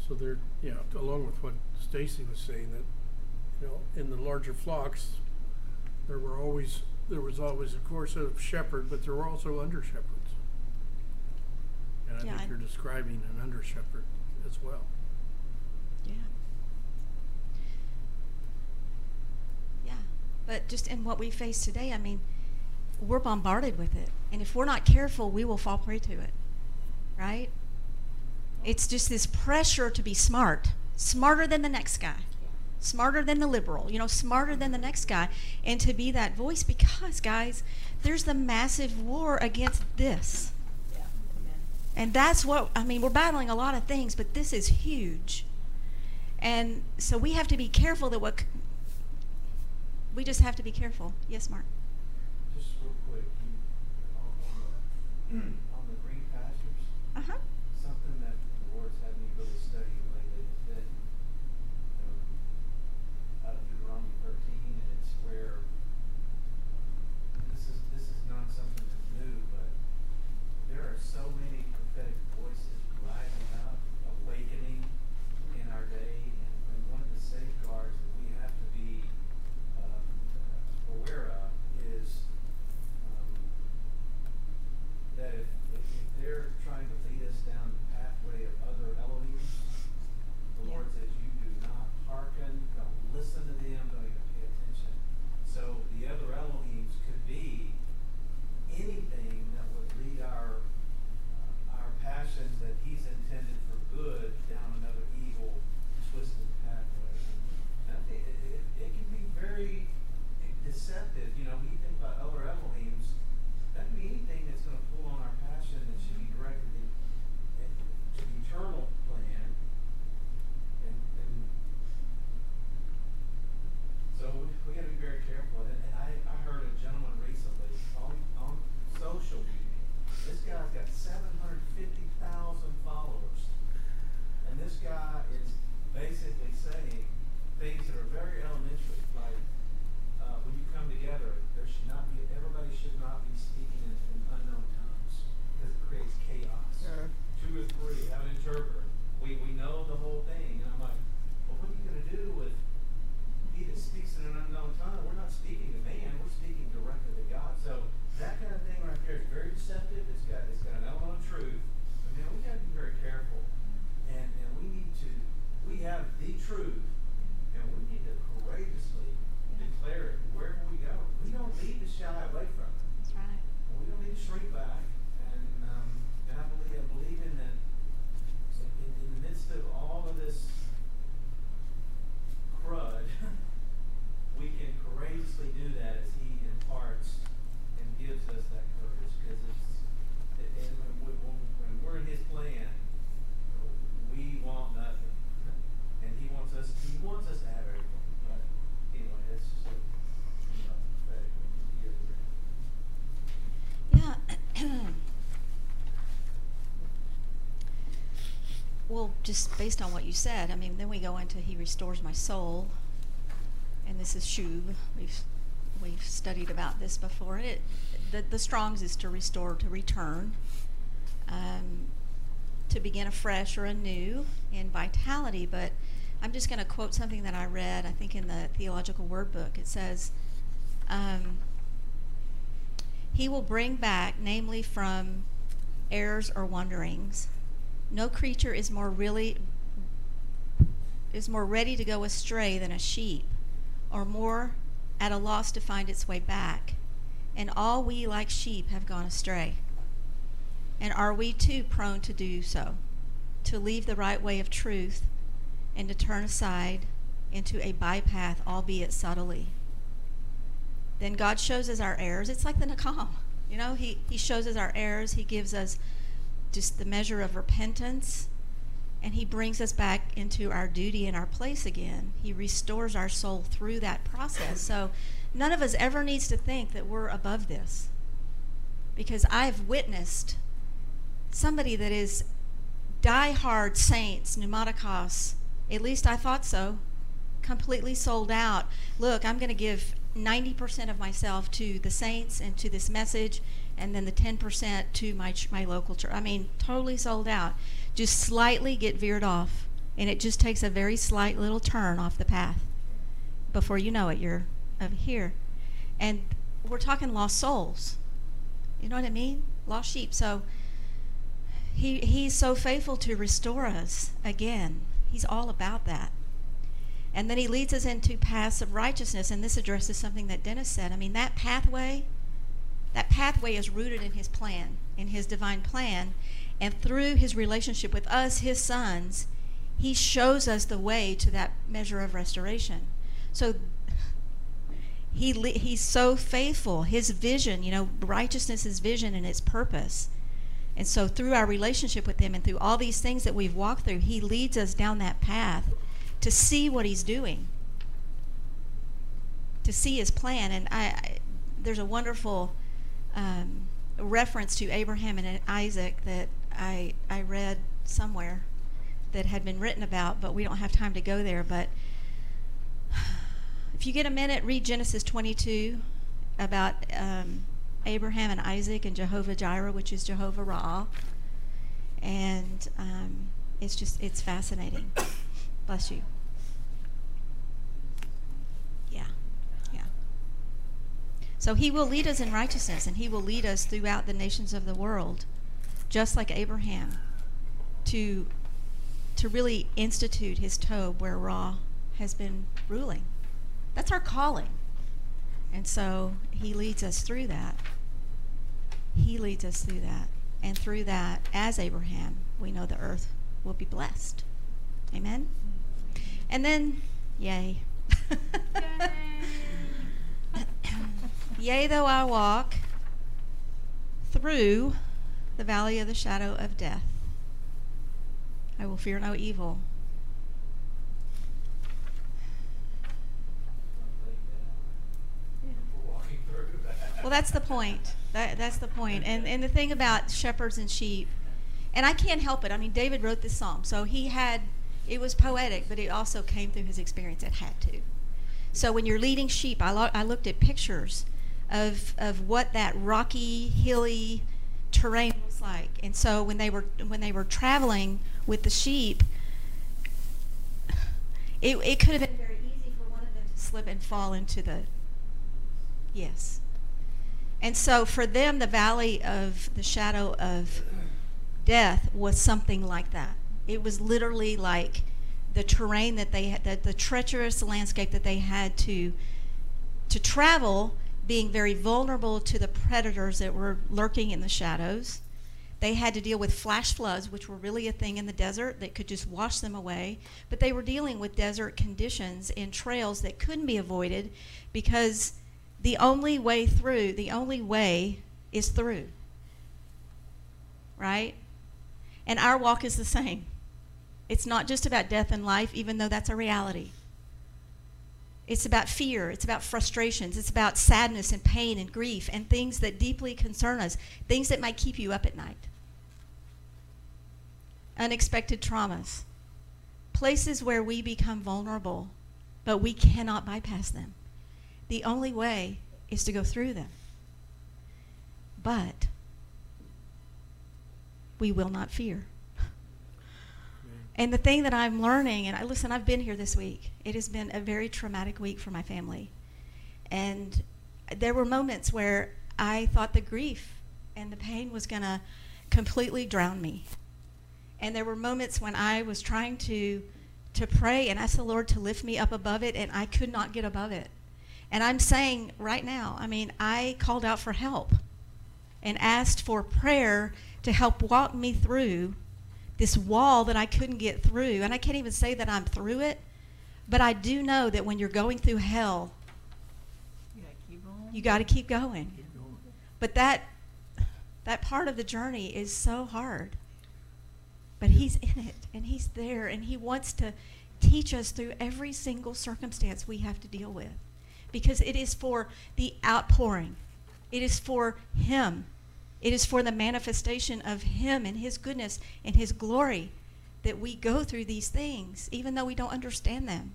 So there, yeah, along with what Stacy was saying, that you know, in the larger flocks, there were always there was always, of course, a shepherd, but there were also under shepherds. And I Yeah, I- think you're describing an under shepherd as well. Yeah. Yeah. But just in what we face today, I mean, we're bombarded with it. And if we're not careful, we will fall prey to it. Right? It's just this pressure to be smart, smarter than the next guy. Smarter than the liberal, you know, smarter than the next guy, and to be that voice because, guys, there's the massive war against this. Yeah. And that's what, I mean, we're battling a lot of things, but this is huge. And so we have to be careful that what, we just have to be careful. Yes, Mark? Just real quick, you, on, on the, on the green pastures, Uh huh. Well, just based on what you said, I mean, then we go into He restores my soul, and this is Shub. We've we've studied about this before. It the the Strong's is to restore, to return, um, to begin afresh or anew in vitality. But I'm just going to quote something that I read. I think in the Theological Word Book. It says. Um, he will bring back, namely from errors or wanderings. No creature is more really is more ready to go astray than a sheep, or more at a loss to find its way back. And all we like sheep have gone astray. And are we too prone to do so, to leave the right way of truth and to turn aside into a bypath, albeit subtly? then God shows us our errors. It's like the Nakam. You know, he, he shows us our errors. He gives us just the measure of repentance. And he brings us back into our duty and our place again. He restores our soul through that process. So none of us ever needs to think that we're above this. Because I've witnessed somebody that is die-hard saints, pneumaticos, at least I thought so, completely sold out. Look, I'm going to give 90% of myself to the saints and to this message, and then the 10% to my, my local church. I mean, totally sold out. Just slightly get veered off, and it just takes a very slight little turn off the path. Before you know it, you're over here. And we're talking lost souls. You know what I mean? Lost sheep. So he, he's so faithful to restore us again. He's all about that. And then he leads us into paths of righteousness. And this addresses something that Dennis said. I mean, that pathway, that pathway is rooted in his plan, in his divine plan. And through his relationship with us, his sons, he shows us the way to that measure of restoration. So he he's so faithful. His vision, you know, righteousness is vision and its purpose. And so through our relationship with him and through all these things that we've walked through, he leads us down that path to see what he's doing, to see his plan. And I, I there's a wonderful um, reference to Abraham and Isaac that I I read somewhere that had been written about, but we don't have time to go there. But if you get a minute, read Genesis 22 about um, Abraham and Isaac and Jehovah Jireh, which is Jehovah Ra'ah, and um, it's just it's fascinating. Bless you. Yeah, yeah. So he will lead us in righteousness, and he will lead us throughout the nations of the world, just like Abraham, to to really institute his Tob where Ra has been ruling. That's our calling. And so he leads us through that. He leads us through that. And through that, as Abraham, we know the earth will be blessed. Amen? And then, yay. Yay. Yea, though I walk through the valley of the shadow of death, I will fear no evil. Well, that's the point. That, that's the point. And, and the thing about shepherds and sheep, and I can't help it. I mean, David wrote this psalm, so he had it was poetic, but it also came through his experience. It had to. So when you're leading sheep, I, lo- I looked at pictures of of what that rocky, hilly terrain was like. And so when they were when they were traveling with the sheep, it it could have been very easy for one of them to slip and fall into the yes. And so for them, the valley of the shadow of death was something like that. It was literally like the terrain that they had, the, the treacherous landscape that they had to to travel, being very vulnerable to the predators that were lurking in the shadows. They had to deal with flash floods, which were really a thing in the desert that could just wash them away. But they were dealing with desert conditions and trails that couldn't be avoided because the only way through, the only way is through. Right? And our walk is the same. It's not just about death and life, even though that's a reality. It's about fear. It's about frustrations. It's about sadness and pain and grief and things that deeply concern us, things that might keep you up at night. unexpected traumas, places where we become vulnerable, but we cannot bypass them. The only way is to go through them. But we will not fear. And the thing that I'm learning, and I listen, I've been here this week. It has been a very traumatic week for my family. And there were moments where I thought the grief and the pain was going to completely drown me. And there were moments when I was trying to to pray and ask the Lord to lift me up above it and I could not get above it. And I'm saying right now, I mean, I called out for help and asked for prayer to help walk me through this wall that I couldn't get through. And I can't even say that I'm through it, but I do know that when you're going through hell, You gotta keep on. you got to keep going. Going. But that that part of the journey is so hard. But he's in it and he's there and he wants to teach us through every single circumstance we have to deal with. Because it is for the outpouring. It is for him. It is for the manifestation of him and his goodness and his glory that we go through these things even though we don't understand them.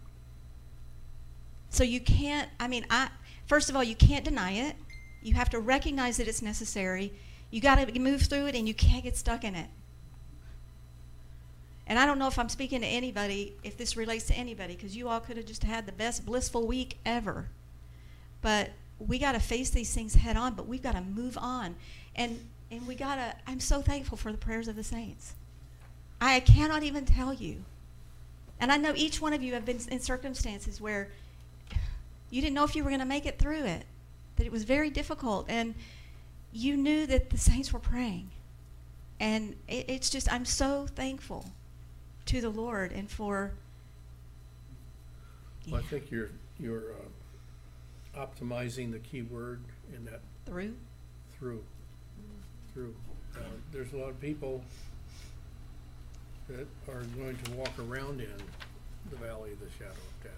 So you can't I mean I first of all you can't deny it. You have to recognize that it's necessary. You got to move through it and you can't get stuck in it. And I don't know if I'm speaking to anybody, if this relates to anybody, because you all could have just had the best blissful week ever. But we got to face these things head on, but we've got to move on. And, and we got to, I'm so thankful for the prayers of the saints. I cannot even tell you. And I know each one of you have been in circumstances where you didn't know if you were going to make it through it, that it was very difficult. And you knew that the saints were praying. And it, it's just, I'm so thankful to the Lord and for. Well, I think you're, you're uh, optimizing the key word in that Through? through, through. Uh, There's a lot of people that are going to walk around in the valley of the shadow of death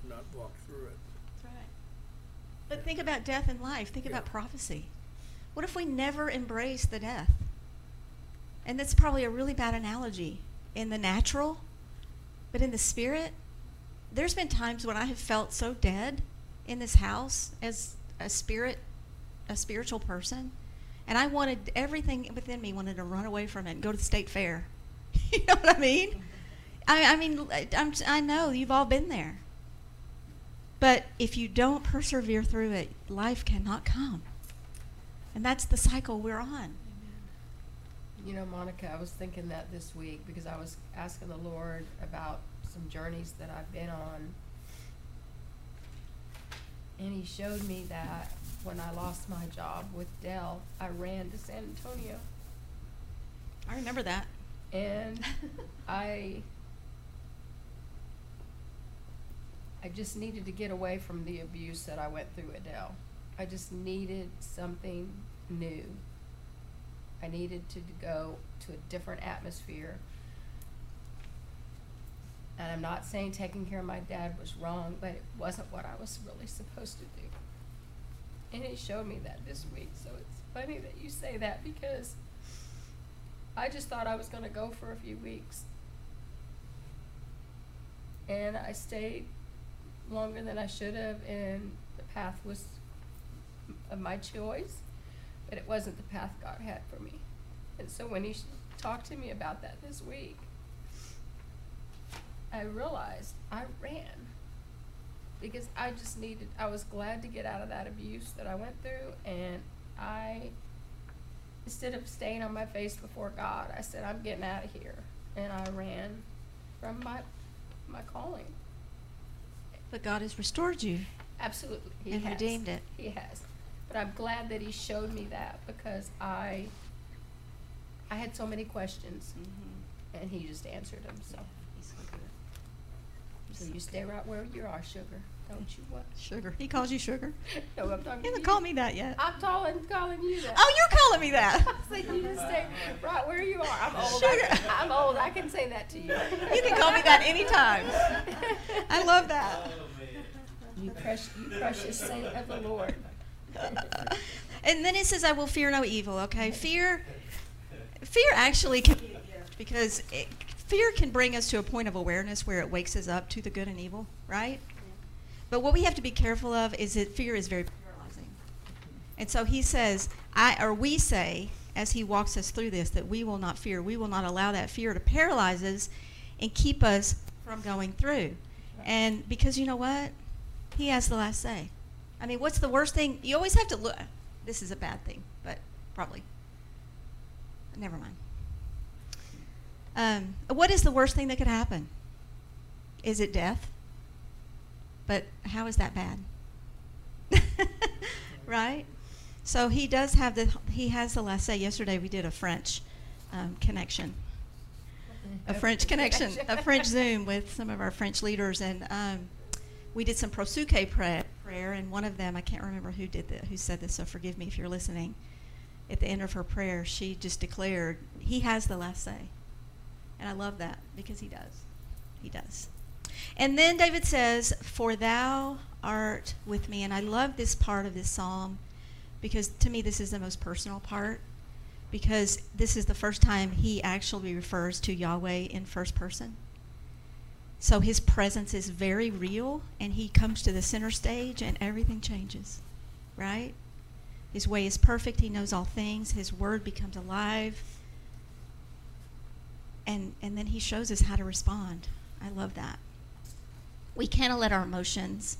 and not walk through it. That's right. But think about death and life. Think about prophecy. What if we never embrace the death? And that's probably a really bad analogy in the natural, but in the spirit, there's been times when I have felt so dead in this house as a spirit, a spiritual person, and I wanted everything within me wanted to run away from it and go to the state fair. you know what I mean? I, I mean, I'm, I know you've all been there. But if you don't persevere through it, life cannot come. And that's the cycle we're on. You know, Monica, I was thinking that this week because I was asking the Lord about some journeys that I've been on. And he showed me that when I lost my job with Dell, I ran to San Antonio. I remember that. And I I just needed to get away from the abuse that I went through at Dell. I just needed something new. I needed to go to a different atmosphere. And I'm not saying taking care of my dad was wrong, but it wasn't what I was really supposed to do. And he showed me that this week, so it's funny that you say that because I just thought I was going to go for a few weeks. And I stayed longer than I should have, and the path was of my choice, but it wasn't the path God had for me. And so when he talked to me about that this week, I realized I ran because I just needed, I was glad to get out of that abuse that I went through, and I instead of staying on my face before God, I said, I'm getting out of here. And I ran from my my calling. But God has restored you Absolutely. He and has. redeemed it. He has. But I'm glad that he showed me that because I I had so many questions Mm-hmm. and he just answered them. So He's so good. He's so you stay right where you are, sugar. Don't you what? Sugar. He calls you sugar. No, I'm talking He hasn't called me that yet. I'm calling calling you that. Oh, you're calling me that. I said you just stay right where you are. I'm old. Sugar. I, I'm old. I can say that to you. You can call me that anytime. I love that. You precious, you precious saint of the Lord. and then it says, "I will fear no evil." Okay, fear, fear actually can be a gift. because it, fear can bring us to a point of awareness where it wakes us up to the good and evil, right? But what we have to be careful of is that fear is very paralyzing. And so he says, I or we say, as he walks us through this, that we will not fear. We will not allow that fear to paralyze us and keep us from going through. And because you know what? He has the last say. I mean, what's the worst thing? You always have to look. This is a bad thing, but probably. Never mind. Um, what is the worst thing that could happen? Is it death? But how is that bad? right? So he does have the he has the last say. Yesterday we did a French um, connection, a French connection, a French Zoom with some of our French leaders, and um, we did some proseuche prayer, prayer. And one of them, I can't remember who did that, who said this, so forgive me if you're listening. At the end of her prayer, she just declared, "He has the last say," and I love that because he does. He does. And then David says, For thou art with me. And I love this part of this psalm because to me this is the most personal part because this is the first time he actually refers to Yahweh in first person. So his presence is very real and he comes to the center stage and everything changes, right? His way is perfect. He knows all things. His word becomes alive. And, and then he shows us how to respond. I love that we cannot let our emotions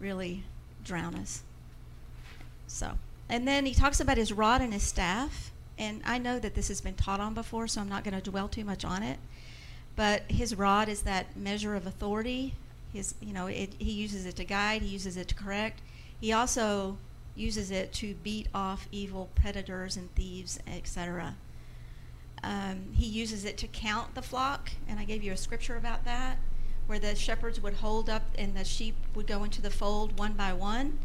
really drown us. So, and then he talks about his rod and his staff. And I know that this has been taught on before, so I'm not going to dwell too much on it. But his rod is that measure of authority. His, you know, it, he uses it to guide. He uses it to correct. He also uses it to beat off evil predators and thieves, etc. Um, he uses it to count the flock, and I gave you a scripture about that where the shepherds would hold up and the sheep would go into the fold one by one.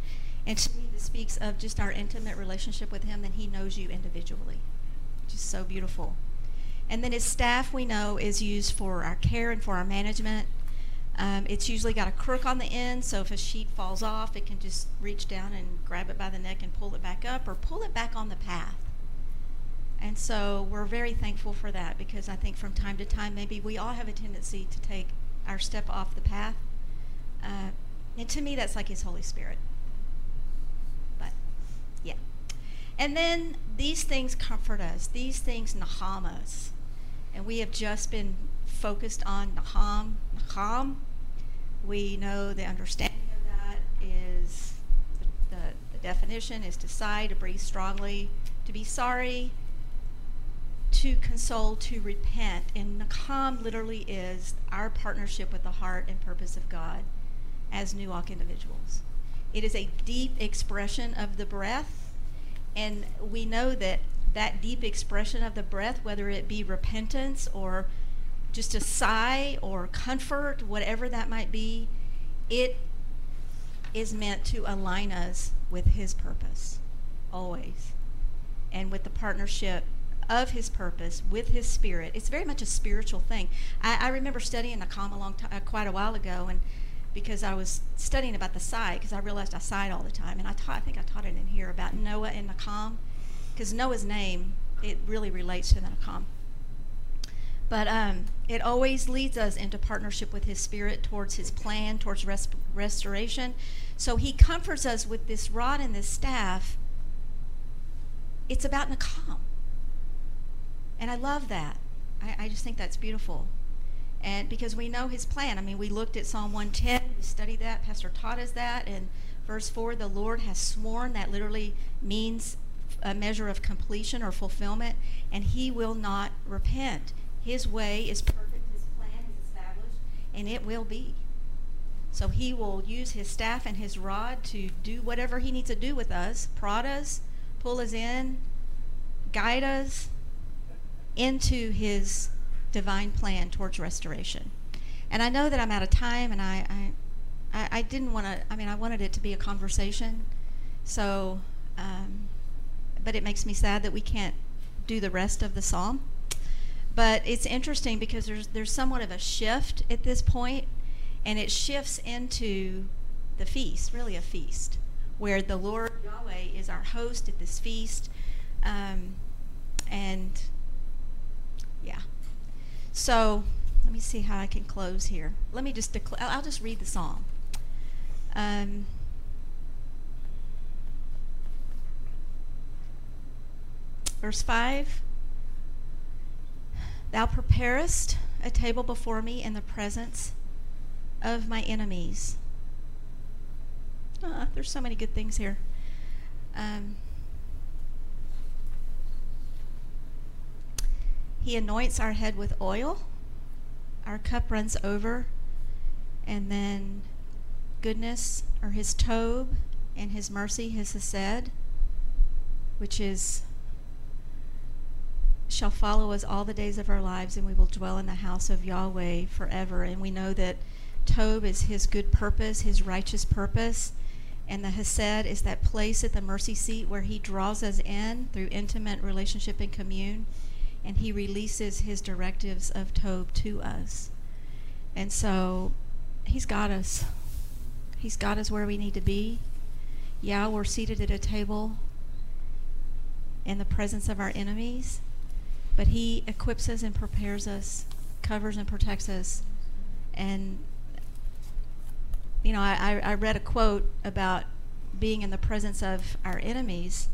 And to me, this speaks of just our intimate relationship with Him, that He knows you individually, is so beautiful. And then His staff, we know, is used for our care and for our management. Um, it's usually got a crook on the end, so if a sheep falls off, it can just reach down and grab it by the neck and pull it back up or pull it back on the path. And so we're very thankful for that because I think from time to time, maybe we all have a tendency to take our step off the path. Uh, and to me, that's like His Holy Spirit. But, yeah. And then these things comfort us. These things naham us. And we have just been focused on naham, naham. We know the understanding of that is the, the, the definition is to sigh, to breathe strongly, to be sorry, to console, to repent. And Nakam literally is our partnership with the heart and purpose of God as New Nuwalk individuals. It is a deep expression of the breath, and we know that that deep expression of the breath, whether it be repentance or just a sigh or comfort, whatever that might be, it is meant to align us with His purpose, always, and with the partnership of his purpose with his spirit. It's very much a spiritual thing. I, I remember studying the Nakam a long t- uh, quite a while ago, and because I was studying about the sight, because I realized I sighed all the time, and I taught, I think I taught it in here about Noah and Nakam, because Noah's name it really relates to the Nakam. But um, it always leads us into partnership with His Spirit towards His plan, towards res- restoration. So He comforts us with this rod and this staff. It's about Nakam. And I love that. I, I just think that's beautiful. And because we know his plan. I mean, we looked at Psalm 110, we studied that, Pastor taught us that. And verse 4, the Lord has sworn, that literally means a measure of completion or fulfillment, and he will not repent. His way is perfect, his plan is established, and it will be. So he will use his staff and his rod to do whatever he needs to do with us, prod us, pull us in, guide us, into his divine plan towards restoration. And I know that I'm out of time, and I, I, I didn't want to, I mean, I wanted it to be a conversation. So, um, but it makes me sad that we can't do the rest of the psalm. But it's interesting because there's, there's somewhat of a shift at this point, and it shifts into the feast, really a feast, where the Lord Yahweh is our host at this feast. Um, and. So, let me see how I can close here. Let me just declare, I'll just read the psalm. Um, verse 5 Thou preparest a table before me in the presence of my enemies. Ah, there's so many good things here. Um, he anoints our head with oil. Our cup runs over. And then goodness, or his tob, and his mercy, his hesed, which is shall follow us all the days of our lives, and we will dwell in the house of Yahweh forever. And we know that Tob is his good purpose, his righteous purpose, and the Hesed is that place at the mercy seat where he draws us in through intimate relationship and commune, and he releases his directives of Tob to us. And so he's got us. He's got us where we need to be. Yeah, we're seated at a table in the presence of our enemies, but he equips us and prepares us, covers and protects us. And, you know, I, I read a quote about being in the presence of our enemies.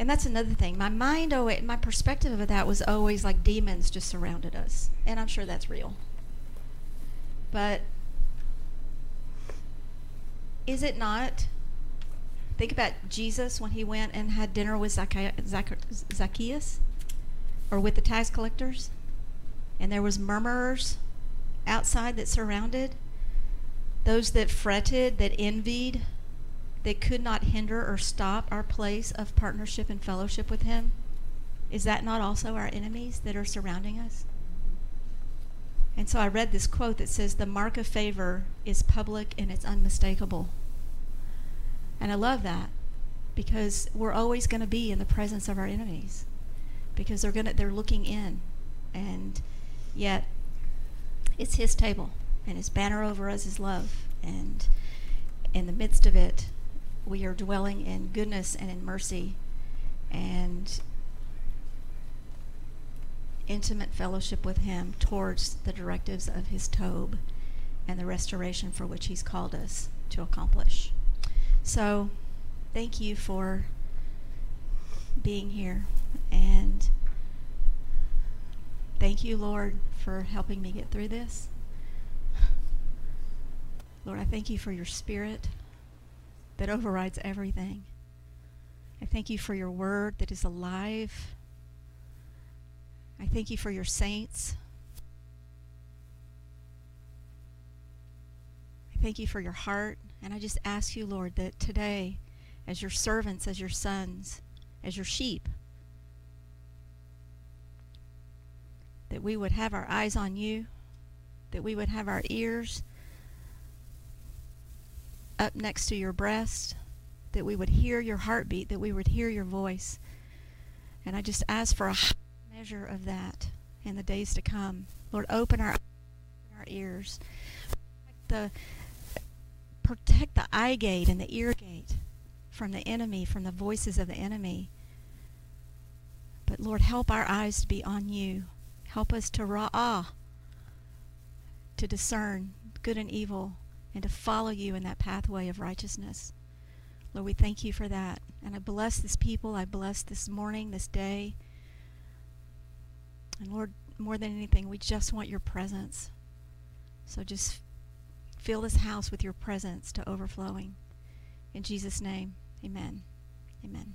And that's another thing. My mind, oh, my perspective of that was always like demons just surrounded us. And I'm sure that's real. But is it not? Think about Jesus when he went and had dinner with Zacchaeus or with the tax collectors, and there was murmurers outside that surrounded those that fretted, that envied, that could not hinder or stop our place of partnership and fellowship with him. Is that not also our enemies that are surrounding us? And so I read this quote that says, The mark of favor is public and it's unmistakable. And I love that because we're always going to be in the presence of our enemies because they're going to they're looking in and yet it's his table and his banner over us is love and in the midst of it we are dwelling in goodness and in mercy and intimate fellowship with him towards the directives of his Tob and the restoration for which he's called us to accomplish. So, thank you for being here and thank you, Lord, for helping me get through this. Lord, I thank you for your spirit that overrides everything. I thank you for your word that is alive I thank you for your saints. I thank you for your heart. And I just ask you, Lord, that today, as your servants, as your sons, as your sheep, that we would have our eyes on you, that we would have our ears up next to your breast, that we would hear your heartbeat, that we would hear your voice. And I just ask for a measure of that in the days to come. Lord, open our our ears. Protect the protect the eye gate and the ear gate from the enemy, from the voices of the enemy. But Lord, help our eyes to be on you. Help us to ra'ah, to discern good and evil, and to follow you in that pathway of righteousness. Lord, we thank you for that. And I bless this people. I bless this morning, this day. And Lord, more than anything, we just want your presence. So just fill this house with your presence to overflowing. In Jesus' name, amen. Amen.